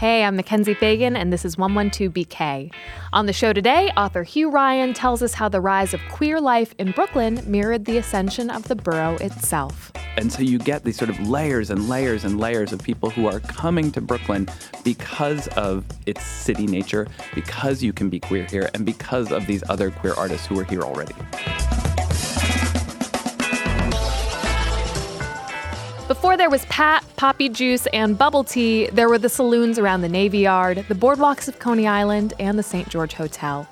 Hey, I'm Mackenzie Fagan, and this is 112BK. On the show today, author Hugh Ryan tells us how the rise of queer life in Brooklyn mirrored the ascension of the borough itself. And so you get these sort of layers and layers and layers of people who are coming to Brooklyn because of its city nature, because you can be queer here, and because of these other queer artists who are here already. Before there was Pat, Poppy Juice, and Bubble Tea, there were the saloons around the Navy Yard, the boardwalks of Coney Island, and the St. George Hotel.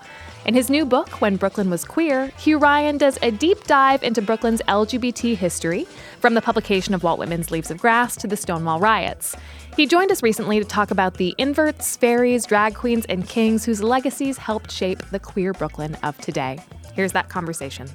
In his new book, When Brooklyn Was Queer, Hugh Ryan does a deep dive into Brooklyn's LGBT history, from the publication of Walt Whitman's Leaves of Grass to the Stonewall riots. He joined us recently to talk about the inverts, fairies, drag queens, and kings whose legacies helped shape the queer Brooklyn of today. Here's that conversation.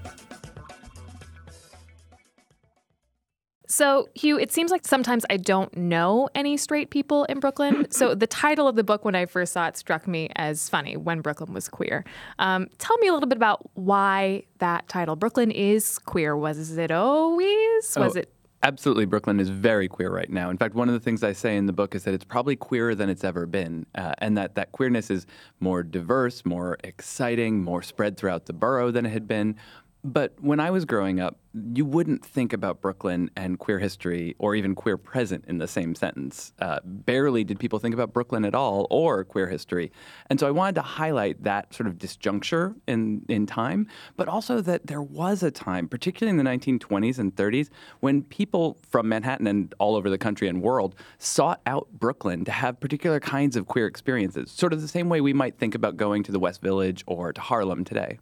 So, Hugh, it seems like sometimes I don't know any straight people in Brooklyn. so, the title of the book, when I first saw it, struck me as funny when Brooklyn was queer. Um, tell me a little bit about why that title, Brooklyn is queer. Was it always? Was oh, it? Absolutely. Brooklyn is very queer right now. In fact, one of the things I say in the book is that it's probably queerer than it's ever been, uh, and that that queerness is more diverse, more exciting, more spread throughout the borough than it had been, but when I was growing up, you wouldn't think about Brooklyn and queer history or even queer present in the same sentence. Uh, barely did people think about Brooklyn at all or queer history. And so I wanted to highlight that sort of disjuncture in, in time, but also that there was a time, particularly in the 1920s and 30s, when people from Manhattan and all over the country and world sought out Brooklyn to have particular kinds of queer experiences, sort of the same way we might think about going to the West Village or to Harlem today.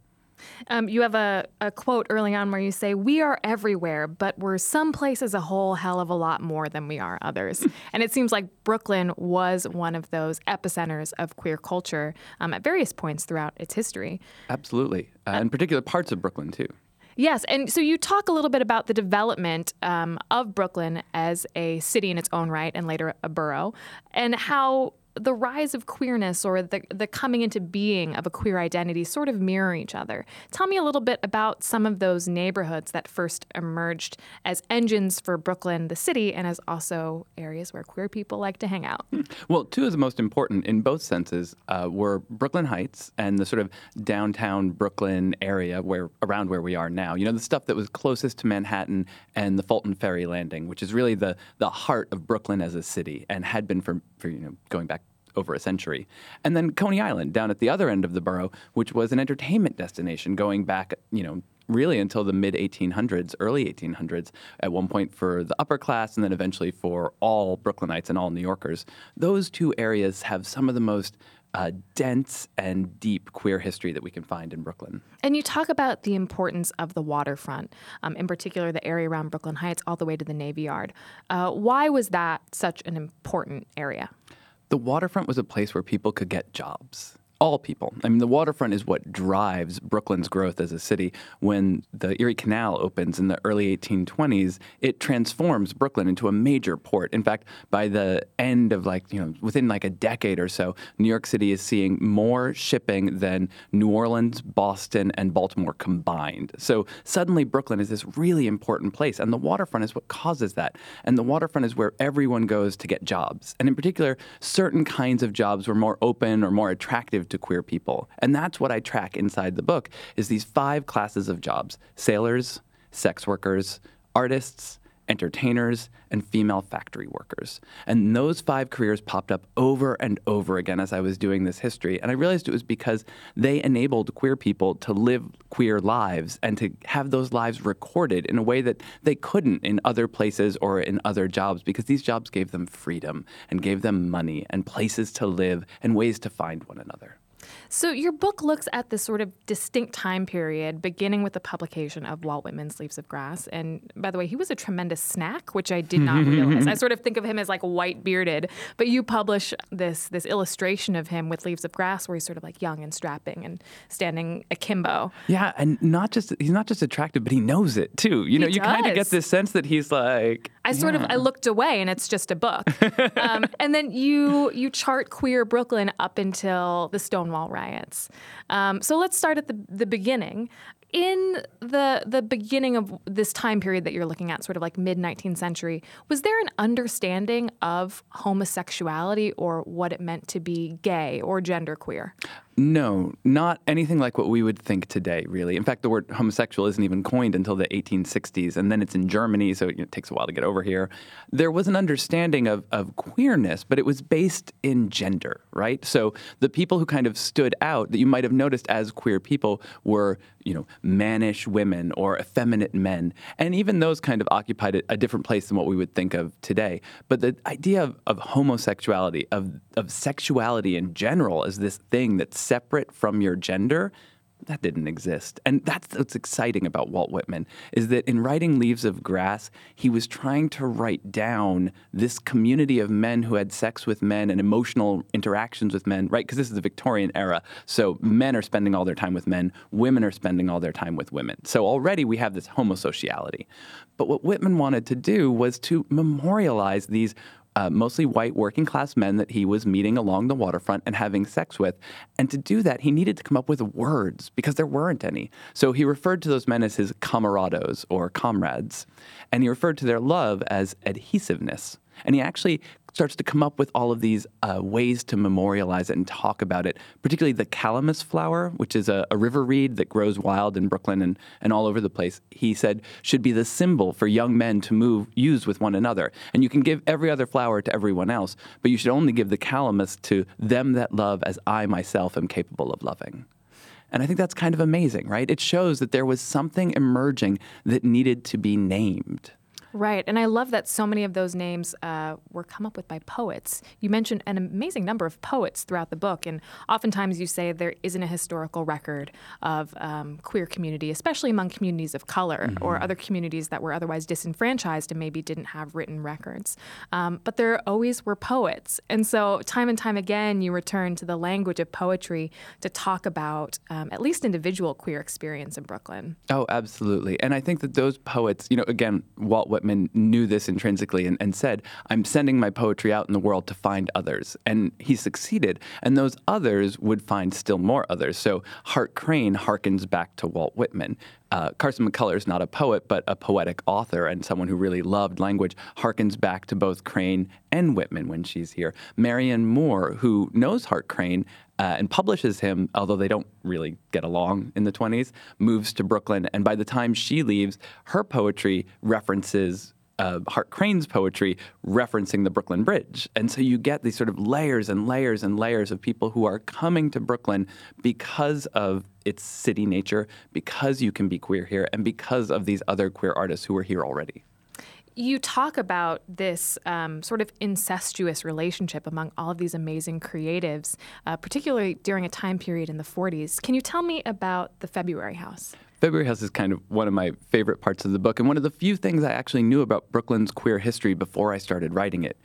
Um, you have a, a quote early on where you say, We are everywhere, but we're some places a whole hell of a lot more than we are others. and it seems like Brooklyn was one of those epicenters of queer culture um, at various points throughout its history. Absolutely. Uh, in particular parts of Brooklyn, too. Yes, and so you talk a little bit about the development um, of Brooklyn as a city in its own right and later a borough, and how the rise of queerness or the, the coming into being of a queer identity sort of mirror each other. Tell me a little bit about some of those neighborhoods that first emerged as engines for Brooklyn, the city, and as also areas where queer people like to hang out. Well, two of the most important in both senses uh, were Brooklyn Heights and the sort of downtown Brooklyn area where around where we are now. You know, the stuff that was closest to Manhattan and the Fulton Ferry Landing, which is really the the heart of Brooklyn as a city and had been for, for you know going back over a century. And then Coney Island, down at the other end of the borough, which was an entertainment destination going back, you know, really until the mid 1800s, early 1800s, at one point for the upper class and then eventually for all Brooklynites and all New Yorkers. Those two areas have some of the most uh, dense and deep queer history that we can find in Brooklyn. And you talk about the importance of the waterfront, um, in particular the area around Brooklyn Heights, all the way to the Navy Yard. Uh, why was that such an important area? The waterfront was a place where people could get jobs all people. I mean, the waterfront is what drives Brooklyn's growth as a city. When the Erie Canal opens in the early 1820s, it transforms Brooklyn into a major port. In fact, by the end of like, you know, within like a decade or so, New York City is seeing more shipping than New Orleans, Boston, and Baltimore combined. So suddenly Brooklyn is this really important place, and the waterfront is what causes that. And the waterfront is where everyone goes to get jobs. And in particular, certain kinds of jobs were more open or more attractive to queer people. And that's what I track inside the book is these five classes of jobs: sailors, sex workers, artists, entertainers, and female factory workers. And those five careers popped up over and over again as I was doing this history. And I realized it was because they enabled queer people to live queer lives and to have those lives recorded in a way that they couldn't in other places or in other jobs because these jobs gave them freedom and gave them money and places to live and ways to find one another. So, your book looks at this sort of distinct time period, beginning with the publication of Walt Whitman's Leaves of Grass. And by the way, he was a tremendous snack, which I did not realize. I sort of think of him as like white bearded, but you publish this this illustration of him with Leaves of Grass, where he's sort of like young and strapping and standing akimbo. Yeah, and not just he's not just attractive, but he knows it too. You know, he you kind of get this sense that he's like. I sort yeah. of I looked away, and it's just a book. um, and then you you chart queer Brooklyn up until the Stonewall riots. Um, so let's start at the, the beginning. in the the beginning of this time period that you're looking at, sort of like mid 19th century, was there an understanding of homosexuality or what it meant to be gay or genderqueer? No, not anything like what we would think today, really. In fact, the word homosexual isn't even coined until the 1860s, and then it's in Germany, so it takes a while to get over here. There was an understanding of, of queerness, but it was based in gender, right? So the people who kind of stood out that you might have noticed as queer people were, you know, mannish women or effeminate men. And even those kind of occupied a, a different place than what we would think of today. But the idea of, of homosexuality, of, of sexuality in general, as this thing that's separate from your gender, that didn't exist. And that's what's exciting about Walt Whitman is that in writing Leaves of Grass, he was trying to write down this community of men who had sex with men and emotional interactions with men, right? Because this is the Victorian era. So men are spending all their time with men, women are spending all their time with women. So already we have this homosociality. But what Whitman wanted to do was to memorialize these uh, mostly white working class men that he was meeting along the waterfront and having sex with. And to do that, he needed to come up with words because there weren't any. So he referred to those men as his camerados or comrades, and he referred to their love as adhesiveness. And he actually starts to come up with all of these uh, ways to memorialize it and talk about it, particularly the calamus flower, which is a, a, river reed that grows wild in Brooklyn and, and all over the place. He said should be the symbol for young men to move, use with one another. And you can give every other flower to everyone else, but you should only give the calamus to them that love as I myself am capable of loving. And I think that's kind of amazing, right? It shows that there was something emerging that needed to be named. Right. And I love that so many of those names uh, were come up with by poets. You mentioned an amazing number of poets throughout the book. And oftentimes you say there isn't a historical record of um, queer community, especially among communities of color mm-hmm. or other communities that were otherwise disenfranchised and maybe didn't have written records. Um, but there always were poets. And so time and time again, you return to the language of poetry to talk about um, at least individual queer experience in Brooklyn. Oh, absolutely. And I think that those poets, you know, again, Walt Whitman Whitman knew this intrinsically and, and said, I'm sending my poetry out in the world to find others. And he succeeded. And those others would find still more others. So Hart Crane harkens back to Walt Whitman. Uh, Carson McCullers is not a poet, but a poetic author and someone who really loved language, harkens back to both Crane and Whitman when she's here. Marianne Moore, who knows Hart Crane uh, and publishes him, although they don't really get along in the 20s, moves to Brooklyn. And by the time she leaves, her poetry references uh, Hart Crane's poetry referencing the Brooklyn Bridge. And so you get these sort of layers and layers and layers of people who are coming to Brooklyn because of its city nature, because you can be queer here, and because of these other queer artists who are here already you talk about this um, sort of incestuous relationship among all of these amazing creatives, uh, particularly during a time period in the 40s. Can you tell me about the February House? February House is kind of one of my favorite parts of the book, and one of the few things I actually knew about Brooklyn's queer history before I started writing it.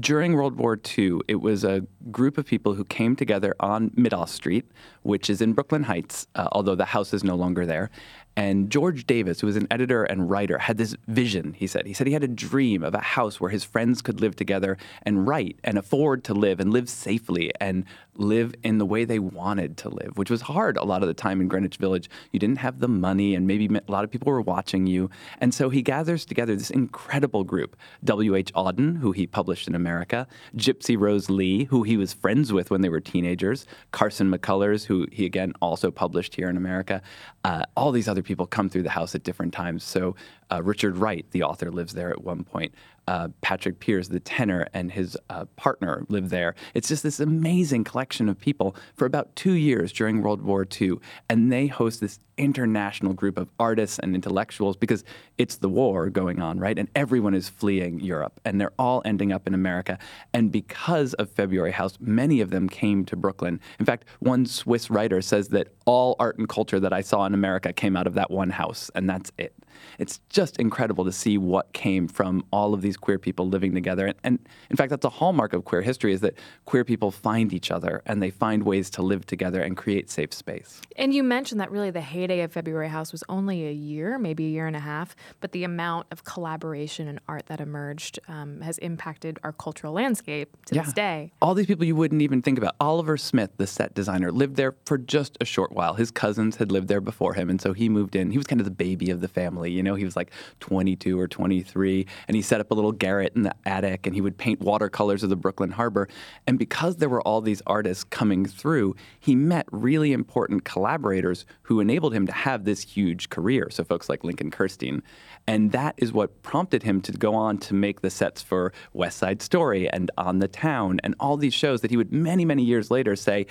During World War II, it was a group of people who came together on Middagh Street, which is in Brooklyn Heights, uh, although the house is no longer there, and George Davis, who was an editor and writer, had this vision, he said. He said he had a dream of a house where his friends could live together and write and afford to live and live safely and live in the way they wanted to live, which was hard a lot of the time in Greenwich Village. You didn't have the money, and maybe a lot of people were watching you. And so he gathers together this incredible group W.H. Auden, who he published in America, Gypsy Rose Lee, who he was friends with when they were teenagers, Carson McCullers, who he again also published here in America, uh, all these other people come through the house at different times. So uh, Richard Wright, the author, lives there at one point. Uh, Peter Pears, the tenor, and his uh, partner lived there. It's just this amazing collection of people for about two years during World War II. And they host this international group of artists and intellectuals because it's the war going on, right? And everyone is fleeing Europe and they're all ending up in America. And because of February House, many of them came to Brooklyn. In fact, one Swiss writer says that all art and culture that I saw in America came out of that one house, and that's it. It's just incredible to see what came from all of these queer people living together. And, and in fact, that's a hallmark of queer history is that queer people find each other and they find ways to live together and create safe space. And you mentioned that really the heyday of February House was only a year, maybe a year and a half, but the amount of collaboration and art that emerged um, has impacted our cultural landscape to yeah. this day. All these people you wouldn't even think about. Oliver Smith, the set designer, lived there for just a short while. His cousins had lived there before him, and so he moved in. He was kind of the baby of the family. You know, he was like 22 or 23, and he set up a little garret in the attic, and he would paint watercolors of the Brooklyn Harbor. And because there were all these artists coming through, he met really important collaborators who enabled him to have this huge career. So folks like Lincoln Kirstein. And that is what prompted him to go on to make the sets for West Side Story and On the Town and all these shows that he would many, many years later say,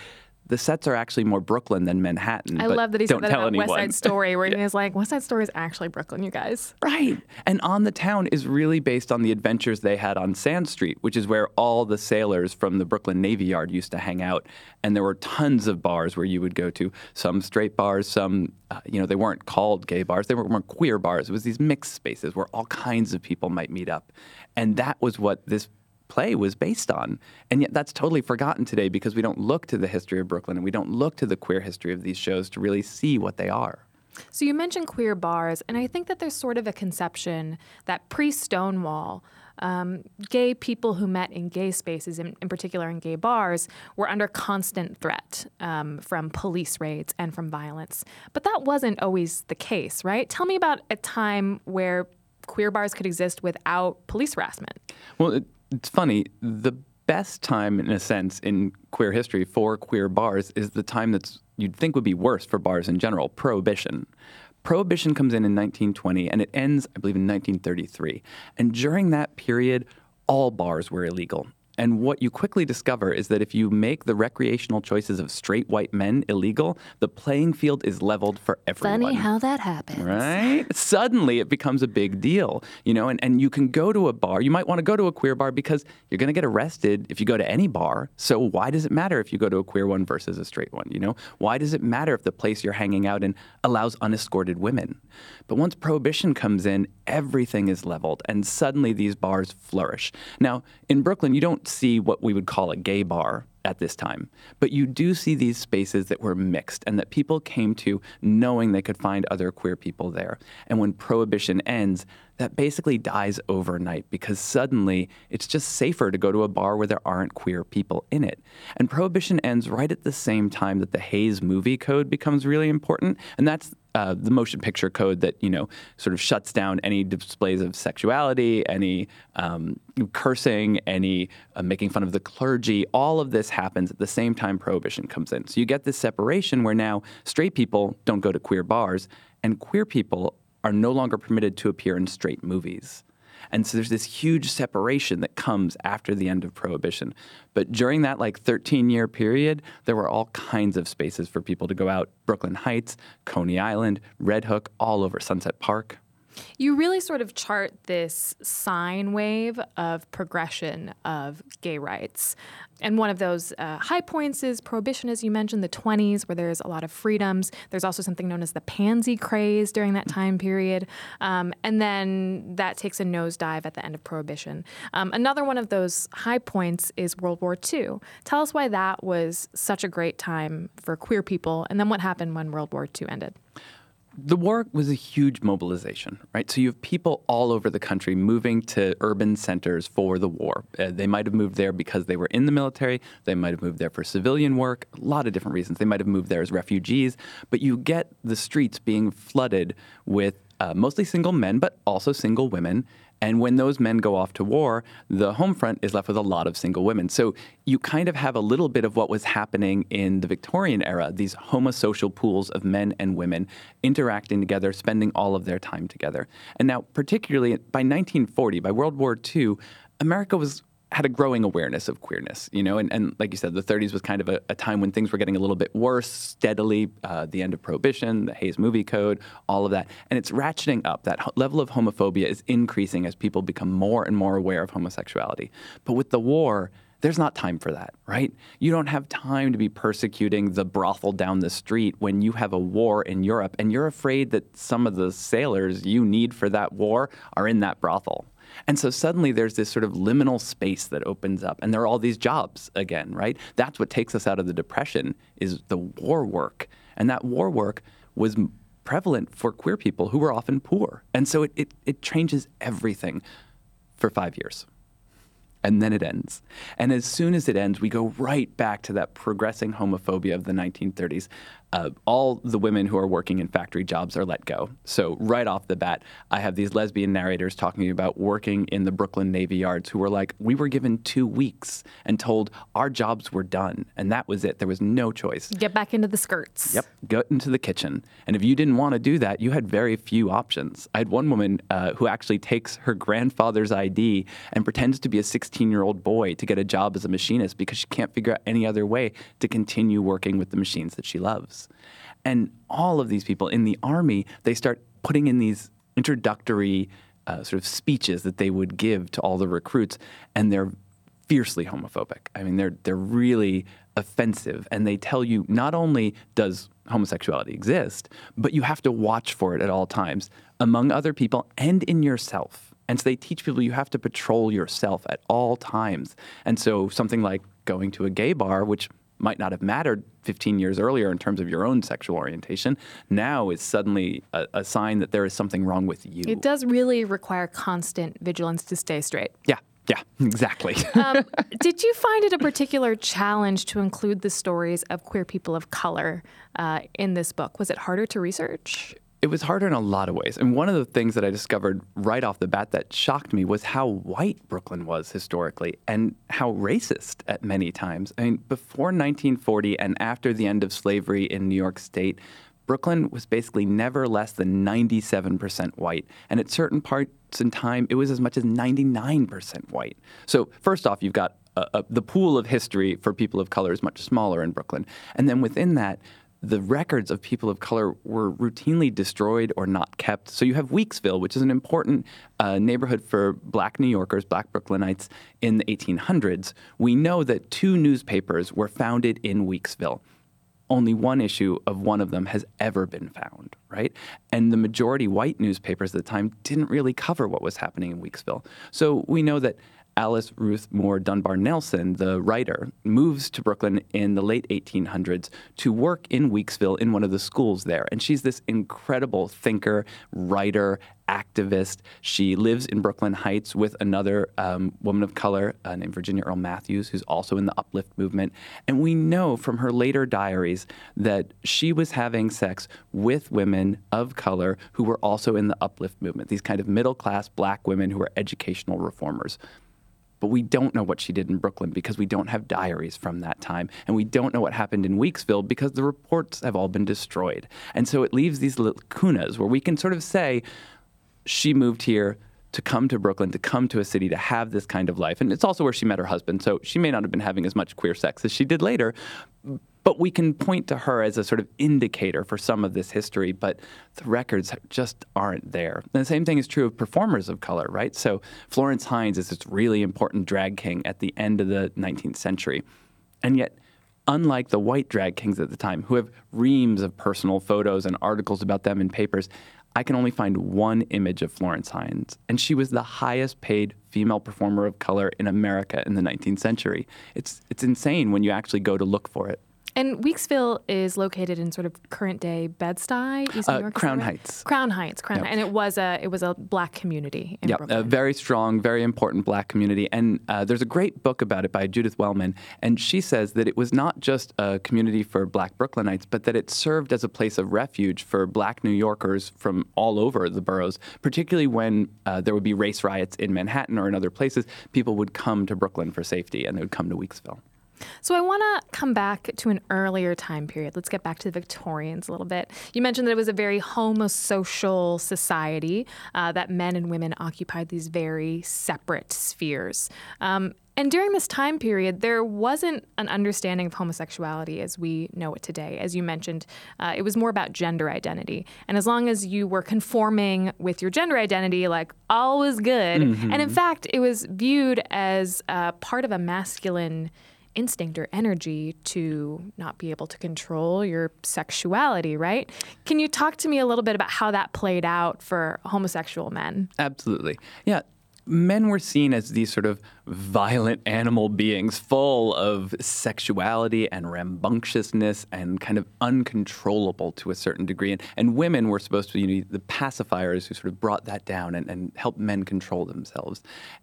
the sets are actually more Brooklyn than Manhattan. I love that he said that about anyone. West Side Story, where yeah. he was like, West Side Story is actually Brooklyn, you guys. Right. And On the Town is really based on the adventures they had on Sand Street, which is where all the sailors from the Brooklyn Navy Yard used to hang out. And there were tons of bars where you would go to, some straight bars, some, uh, you know, they weren't called gay bars, they were more queer bars. It was these mixed spaces where all kinds of people might meet up. And that was what this play was based on. And yet that's totally forgotten today because we don't look to the history of Brooklyn and we don't look to the queer history of these shows to really see what they are. So you mentioned queer bars, and I think that there's sort of a conception that pre Stonewall, um, gay people who met in gay spaces, in, in, particular in gay bars, were under constant threat um, from police raids and from violence. But that wasn't always the case, right? Tell me about a time where queer bars could exist without police harassment. Well, it, it's funny. The best time, in a sense, in queer history for queer bars is the time that's you'd think would be worse for bars in general prohibition. Prohibition comes in in 1920 and it ends, I believe, in 1933. And during that period, all bars were illegal. And what you quickly discover is that if you make the recreational choices of straight white men illegal, the playing field is leveled for everyone. Funny how that happens. Right? Suddenly it becomes a big deal, you know, and, and you can go to a bar. You might want to go to a queer bar because you're going to get arrested if you go to any bar. So why does it matter if you go to a queer one versus a straight one, you know? Why does it matter if the place you're hanging out in allows unescorted women? But once prohibition comes in, everything is leveled and suddenly these bars flourish. Now, in Brooklyn, you don't see what we would call a gay bar at this time. But you do see these spaces that were mixed and that people came to knowing they could find other queer people there. And when prohibition ends, that basically dies overnight because suddenly it's just safer to go to a bar where there aren't queer people in it. And prohibition ends right at the same time that the Hays movie code becomes really important. And that's uh, the motion picture code that you know sort of shuts down any displays of sexuality, any um, cursing, any uh, making fun of the clergy. All of this happens at the same time prohibition comes in. So you get this separation where now straight people don't go to queer bars, and queer people are no longer permitted to appear in straight movies. And so there's this huge separation that comes after the end of Prohibition. But during that like 13 year period, there were all kinds of spaces for people to go out Brooklyn Heights, Coney Island, Red Hook, all over Sunset Park. You really sort of chart this sine wave of progression of gay rights. And one of those uh, high points is prohibition, as you mentioned, the 20s, where there's a lot of freedoms. There's also something known as the pansy craze during that time period. Um, and then that takes a nosedive at the end of prohibition. Um, another one of those high points is World War II. Tell us why that was such a great time for queer people, and then what happened when World War II ended the war was a huge mobilization, right? So you have people all over the country moving to urban centers for the war. Uh, they might have moved there because they were in the military. They might have moved there for civilian work. A lot of different reasons. They might have moved there as refugees. But you get the streets being flooded with uh, mostly single men, but also single women and when those men go off to war, the home front is left with a lot of single women. So you kind of have a little bit of what was happening in the Victorian era these homosocial pools of men and women interacting together, spending all of their time together. And now, particularly by 1940, by World War II, America was had a growing awareness of queerness, you know, and, and like you said, the 30s was kind of a, a time when things were getting a little bit worse steadily. Uh, the end of Prohibition, the Hays Movie Code, all of that, and it's ratcheting up. That ho- level of homophobia is increasing as people become more and more aware of homosexuality. But with the war, There's not time for that, right? You don't have time to be persecuting the brothel down the street when you have a war in Europe and you're afraid that some of the sailors you need for that war are in that brothel. And so suddenly there's this sort of liminal space that opens up, and there are all these jobs again, right? That's what takes us out of the depression is the war work, and that war work was prevalent for queer people who were often poor, and so it it, it changes everything for five years and then it ends. And as soon as it ends, we go right back to that progressing homophobia of the 1930s uh, all the women who are working in factory jobs are let go. So right off the bat, I have these lesbian narrators talking about working in the Brooklyn Navy Yards who were like, we were given two weeks and told our jobs were done, and that was it. There was no choice. Get back into the skirts. Yep, go into the kitchen. And if you didn't want to do that, you had very few options. I had one woman uh, who actually takes her grandfather's ID and pretends to be a 16-year-old boy to get a job as a machinist because she can't figure out any other way to continue working with the machines that she loves. And all of these people in the army, they start putting in these introductory uh, sort of speeches that they would give to all the recruits, and they're fiercely homophobic. I mean, they're they're really offensive, and they tell you not only does homosexuality exist, but you have to watch for it at all times among other people and in yourself. And so they teach people you have to patrol yourself at all times. And so something like going to a gay bar, which might not have mattered 15 years earlier in terms of your own sexual orientation now is suddenly a, a, sign that there is something wrong with you. It does really require constant vigilance to stay straight. Yeah. Yeah, exactly. um, did you find it a particular challenge to include the stories of queer people of color uh, in this book? Was it harder to research? It was harder in a lot of ways. And one of the things that I discovered right off the bat that shocked me was how white Brooklyn was historically and how racist at many times. I mean, before 1940 and after the end of slavery in New York State, Brooklyn was basically never less than 97% white. And at certain parts in time, it was as much as 99% white. So, first off, you've got uh, uh, the pool of history for people of color is much smaller in Brooklyn. And then within that, the records of people of color were routinely destroyed or not kept. So you have Weeksville, which is an important uh, neighborhood for black New Yorkers, black Brooklynites in the 1800s. We know that two newspapers were founded in Weeksville. Only one issue of one of them has ever been found, right? And the majority white newspapers at the time didn't really cover what was happening in Weeksville. So we know that Alice Ruth Moore Dunbar Nelson, the writer, moves to Brooklyn in the late 1800s to work in Weeksville in one of the schools there. And she's this incredible thinker, writer, activist. She lives in Brooklyn Heights with another um, woman of color uh, named Victoria Earle Matthews, who's also in the uplift movement. And we know from her later diaries that she was having sex with women of color who were also in the uplift movement, these kind of middle class black women who were educational reformers but we don't know what she did in Brooklyn because we don't have diaries from that time. And we don't know what happened in Weeksville because the reports have all been destroyed. And so it leaves these lacunas where we can sort of say, she moved here to come to Brooklyn, to come to a city, to have this kind of life. And it's also where she met her husband. So she may not have been having as much queer sex as she did later, but we can point to her as a sort of indicator for some of this history, but the records just aren't there. And the same thing is true of performers of color, right? So Florence Hines is this really important drag king at the end of the 19th century. And yet, unlike the white drag kings at the time, who have reams of personal photos and articles about them in papers, I can only find one image of Florence Hines, and she was the highest paid female performer of color in America in the 19th century. It's, it's insane when you actually go to look for it. And Weeksville is located in sort of current day Bed Stuy, East New uh, York. Crown Heights. Crown Heights, Crown, yep. and it was a it was a black community. Yeah, a very strong, very important black community. And uh, there's a great book about it by Judith Wellman, and she says that it was not just a community for black Brooklynites, but that it served as a place of refuge for black New Yorkers from all over the boroughs, particularly when uh, there would be race riots in Manhattan or in other places. People would come to Brooklyn for safety, and they would come to Weeksville. So I want to come back to an earlier time period. Let's get back to the Victorians a little bit. You mentioned that it was a very homosocial society, uh, that men and women occupied these very separate spheres. Um, and during this time period, there wasn't an understanding of homosexuality as we know it today. As you mentioned, uh, it was more about gender identity. And as long as you were conforming with your gender identity, like all was good. Mm-hmm. And in fact, it was viewed as uh, part of a masculine instinct or energy to not be able to control your sexuality, right? Can you talk to me a little bit about how that played out for homosexual men? Absolutely. Yeah. Men were seen as these sort of violent animal beings full of sexuality and rambunctiousness and kind of uncontrollable to a certain degree. And, and women were supposed to be the pacifiers who sort of brought that down and, and helped men control themselves.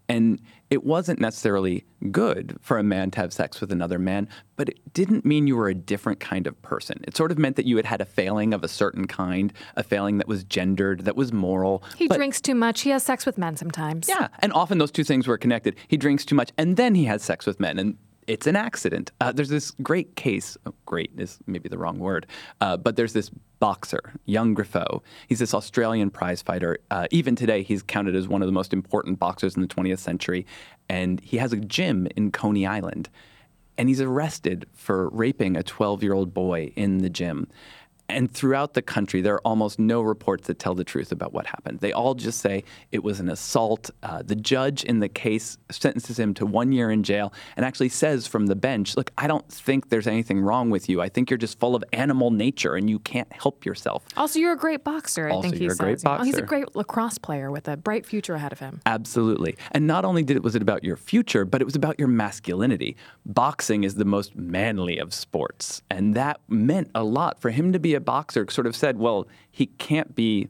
And it wasn't necessarily good for a man to have sex with another man, but it didn't mean you were a different kind of person. It sort of meant that you had had a failing of a certain kind, a failing that was gendered, that was moral. He but, drinks too much. He has sex with men sometimes. Yeah, and often those two things were connected. He drinks drinks too much, and then he has sex with men. And it's an accident. Uh, there's this great case. Oh, great is maybe the wrong word, uh, but there's this boxer, young Griffo. He's this Australian prize fighter. Uh, even today, he's counted as one of the most important boxers in the 20th century, and he has a gym in Coney Island. And he's arrested for raping a 12 year old boy in the gym. And throughout the country, there are almost no reports that tell the truth about what happened. They all just say it was an assault. Uh, the judge in the case sentences him to one year in jail and actually says from the bench, Look, I don't think there's anything wrong with you. I think you're just full of animal nature and you can't help yourself. Also, you're a great boxer, I also, think he you're says. A great boxer. Oh, he's a great lacrosse player with a bright future ahead of him. Absolutely. And not only did it was it about your future, but it was about your masculinity. Boxing is the most manly of sports. And that meant a lot for him to be a boxer sort of said, well, he can't be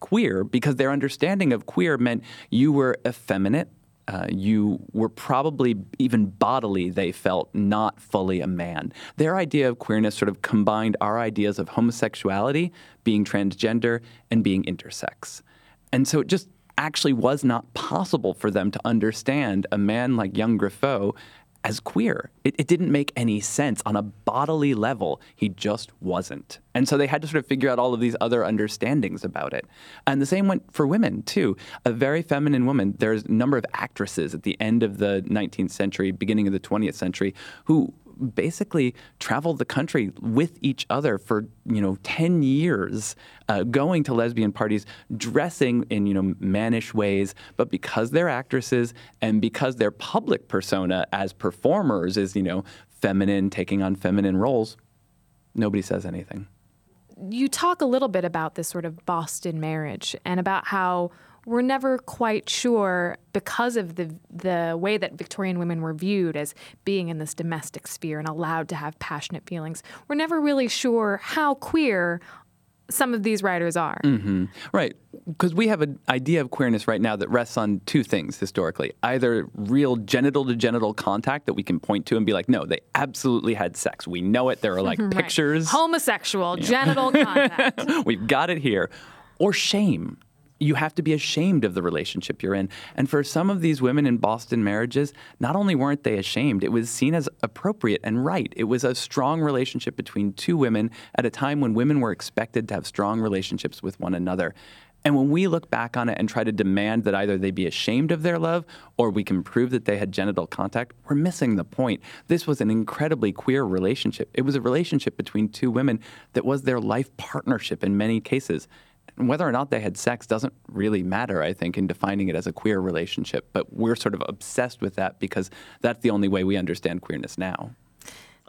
queer because their understanding of queer meant you were effeminate. Uh, you were probably even bodily, they felt, not fully a man. Their idea of queerness sort of combined our ideas of homosexuality, being transgender, and being intersex. And so it just actually was not possible for them to understand a man like young Griffo as queer. It, it, didn't make any sense on a bodily level. He just wasn't. And so they had to sort of figure out all of these other understandings about it. And the same went for women, too. A very feminine woman. There's a number of actresses at the end of the 19th century, beginning of the 20th century, who basically traveled the country with each other for you know 10 years uh, going to lesbian parties dressing in you know mannish ways. But because they're actresses and because their public persona as performers is you know feminine taking on feminine roles nobody says anything. You talk a little bit about this sort of Boston marriage and about how we're never quite sure because of the the way that Victorian women were viewed as being in this domestic sphere and allowed to have passionate feelings. We're never really sure how queer some of these writers are. Mm-hmm. Right. Because we have an idea of queerness right now that rests on two things historically either real genital to genital contact that we can point to and be like, no, they absolutely had sex. We know it. There are like right. pictures. Homosexual, genital contact. We've got it here. Or shame you have to be ashamed of the relationship you're in. And for some of these women in Boston marriages, not only weren't they ashamed, it was seen as appropriate and right. It was a strong relationship between two women at a time when women were expected to have strong relationships with one another. And when we look back on it and try to demand that either they be ashamed of their love or we can prove that they had genital contact, we're missing the point. This was an incredibly queer relationship. It was a relationship between two women that was their life partnership in many cases whether or not they had sex doesn't really matter, I think, in defining it as a queer relationship. But we're sort of obsessed with that because that's the only way we understand queerness now.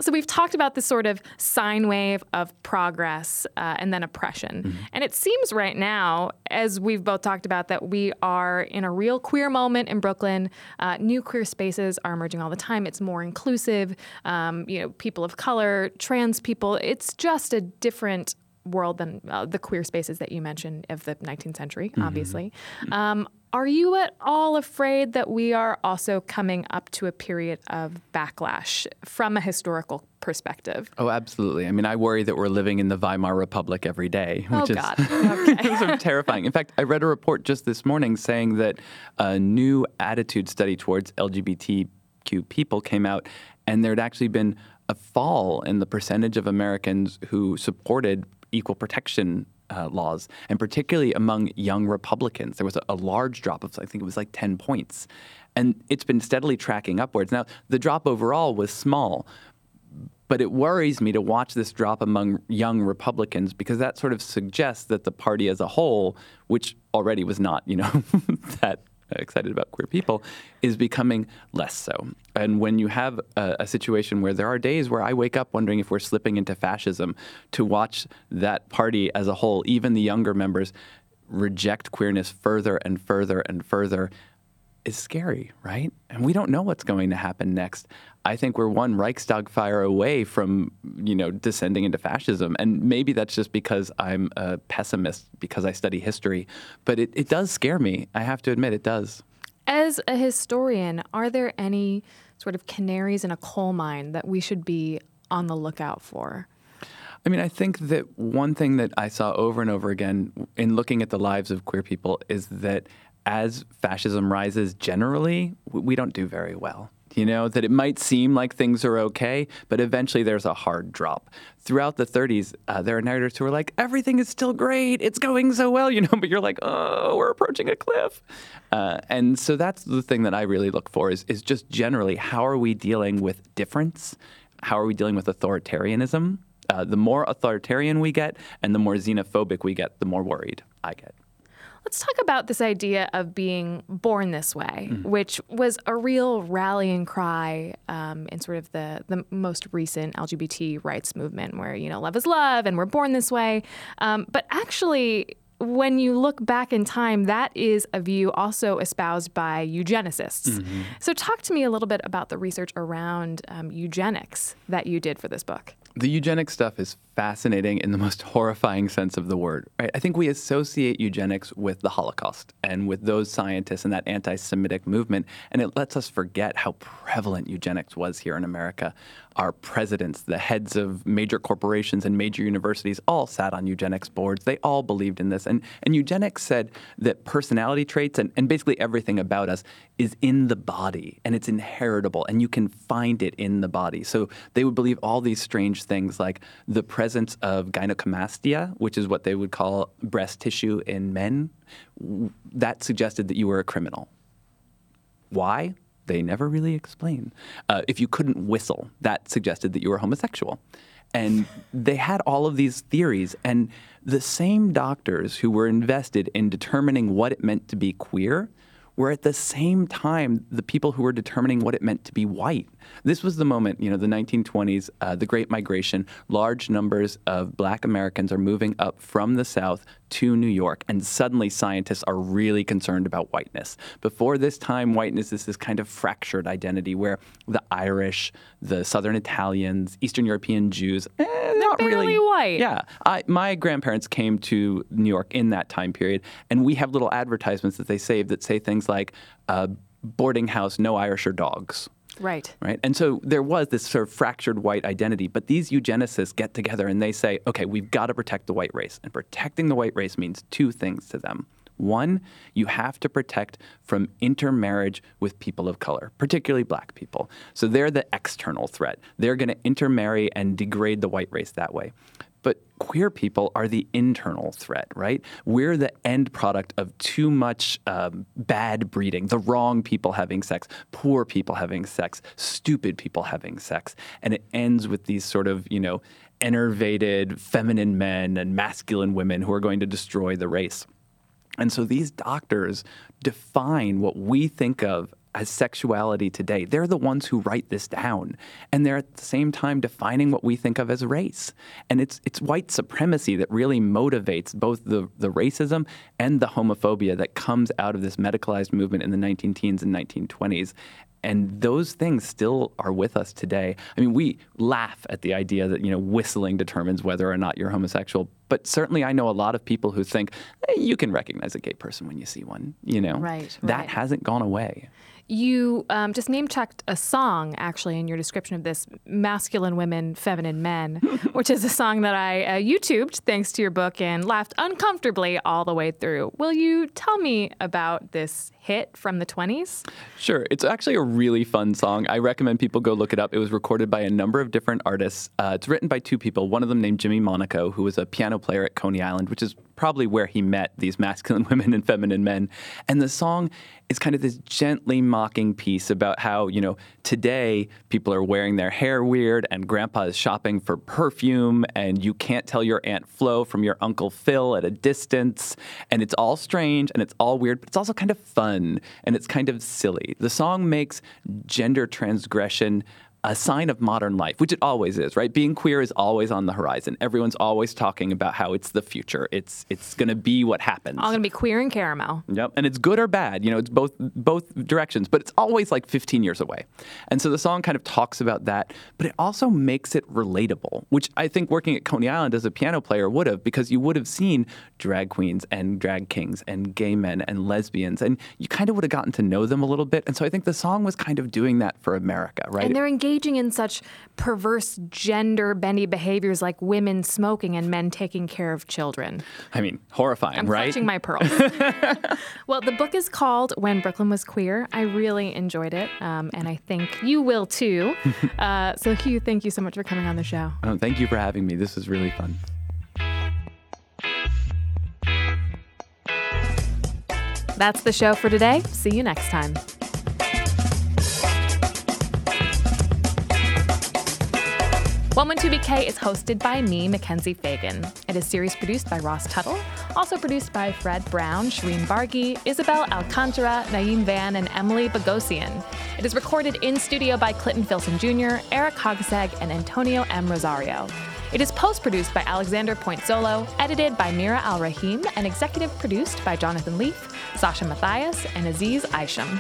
So we've talked about this sort of sine wave of progress uh, and then oppression. Mm-hmm. And it seems right now, as we've both talked about, that we are in a real queer moment in Brooklyn. Uh, new queer spaces are emerging all the time. It's more inclusive. Um, you know, people of color, trans people. It's just a different world than uh, the queer spaces that you mentioned of the 19th century, mm-hmm. obviously. Um, are you at all afraid that we are also coming up to a period of backlash from a historical perspective? Oh, absolutely. I mean, I worry that we're living in the Weimar Republic every day, oh, which oh, is okay. sort of terrifying. In fact, I read a report just this morning saying that a new attitude study towards LGBTQ people came out and there had actually been a fall in the percentage of Americans who supported equal protection uh, laws, and particularly among young Republicans. There was a, a, large drop of, I think it was like 10 points. And it's been steadily tracking upwards. Now, the drop overall was small, but it worries me to watch this drop among young Republicans because that sort of suggests that the party as a whole, which already was not, you know, that Uh, excited about queer people, is becoming less so. And when you have a, a, situation where there are days where I wake up wondering if we're slipping into fascism, to watch that party as a whole, even the younger members, reject queerness further and further and further is scary, right? And we don't know what's going to happen next. I think we're one Reichstag fire away from, you know, descending into fascism. And maybe that's just because I'm a pessimist because I study history. But it, it does scare me. I have to admit it does. As a historian, are there any sort of canaries in a coal mine that we should be on the lookout for? I mean, I think that one thing that I saw over and over again in looking at the lives of queer people is that as fascism rises generally, we don't do very well. You know, that it might seem like things are okay, but eventually there's a hard drop. Throughout the 30s, uh, there are narrators who are like, everything is still great, it's going so well, you know, but you're like, oh, we're approaching a cliff. Uh, and so that's the thing that I really look for is, is just generally how are we dealing with difference? How are we dealing with authoritarianism? Uh, the more authoritarian we get and the more xenophobic we get, the more worried I get. Let's talk about this idea of being born this way, mm. which was a real rallying cry um, in sort of the, the most recent LGBT rights movement, where, you know, love is love and we're born this way. Um, but actually, when you look back in time, that is a view also espoused by eugenicists. Mm-hmm. So, talk to me a little bit about the research around um, eugenics that you did for this book. The eugenics stuff is fascinating in the most horrifying sense of the word. Right? I think we associate eugenics with the Holocaust and with those scientists and that anti-Semitic movement, and it lets us forget how prevalent eugenics was here in America. Our presidents, the heads of major corporations and major universities, all sat on eugenics boards. They all believed in this, and and eugenics said that personality traits and, and basically everything about us is in the body and it's inheritable, and you can find it in the body. So they would believe all these strange things like the presence of gynecomastia, which is what they would call breast tissue in men, that suggested that you were a criminal. Why? They never really explain. Uh, if you couldn't whistle, that suggested that you were homosexual. And they had all of these theories, and the same doctors who were invested in determining what it meant to be queer were at the same time the people who were determining what it meant to be white. This was the moment, you know, the 1920s, uh, the Great Migration. Large numbers of black Americans are moving up from the South to New York, and suddenly scientists are really concerned about whiteness. Before this time, whiteness is this kind of fractured identity where the Irish, the Southern Italians, Eastern European Jews, eh, not really white. Yeah, I, my grandparents came to New York in that time period, and we have little advertisements that they save that say things like uh, "boarding house, no Irish or dogs." Right. Right. And so there was this sort of fractured white identity. But these eugenicists get together and they say, okay, we've got to protect the white race. And protecting the white race means two things to them. One, you have to protect from intermarriage with people of color, particularly black people. So they're the external threat. They're going to intermarry and degrade the white race that way. But queer people are the internal threat, right? We're the end product of too much um, bad breeding, the wrong people having sex, poor people having sex, stupid people having sex. And it ends with these sort of, you know, enervated feminine men and masculine women who are going to destroy the race. And so these doctors define what we think of as sexuality today. They're the ones who write this down. And they're at the same time defining what we think of as race. And it's it's white supremacy that really motivates both the, the racism and the homophobia that comes out of this medicalized movement in the 19 teens and 1920s. And those things still are with us today. I mean, we laugh at the idea that, you know, whistling determines whether or not you're homosexual. But certainly I know a lot of people who think you can recognize a gay person when you see one, you know? Right. That right. hasn't gone away. You um, just name checked a song actually in your description of this masculine women, feminine men, which is a song that I uh, YouTubed thanks to your book and laughed uncomfortably all the way through. Will you tell me about this hit from the 20s? Sure. It's actually a really fun song. I recommend people go look it up. It was recorded by a number of different artists. Uh, it's written by two people. One of them named Jimmy Monaco, who was a piano player at Coney Island, which is probably where he met these masculine women and feminine men. And the song is kind of this gently mocking piece about how, you know, today people are wearing their hair weird and grandpa is shopping for perfume and you can't tell your Aunt Flo from your Uncle Phil at a distance. And it's all strange and it's all weird, but it's also kind of fun and it's kind of silly. The song makes gender transgression a sign of modern life, which it always is, right? Being queer is always on the horizon. Everyone's always talking about how it's the future. It's it's going to be what happens. I'm going to be queer and caramel. Yep, and it's good or bad. You know, it's both both directions, but it's always like 15 years away. And so the song kind of talks about that, but it also makes it relatable, which I think working at Coney Island as a piano player would have, because you would have seen drag queens and drag kings and gay men and lesbians, and you kind of would have gotten to know them a little bit. And so I think the song was kind of doing that for America, right? And they're engaged engaging in such perverse gender bendy behaviors like women smoking and men taking care of children. I mean, horrifying, I'm right? clutching my pearls. well, the book is called When Brooklyn Was Queer. I really enjoyed it, um, and I think you will too. Uh, so, Hugh, thank you so much for coming on the show. Oh, thank you for having me. This was really fun. That's the show for today. See you next time. One Two BK is hosted by me, Mackenzie Fagan. It is series produced by Ross Tuttle, also produced by Fred Brown, Shireen Bargi, Isabel Alcantara, Naeem Van, and Emily Bogosian. It is recorded in studio by Clinton Filson Jr., Eric Hogseg, and Antonio M. Rosario. It is post produced by Alexander Pointzolo, edited by Mira Al Rahim, and executive produced by Jonathan Leaf, Sasha Matthias, and Aziz Isham.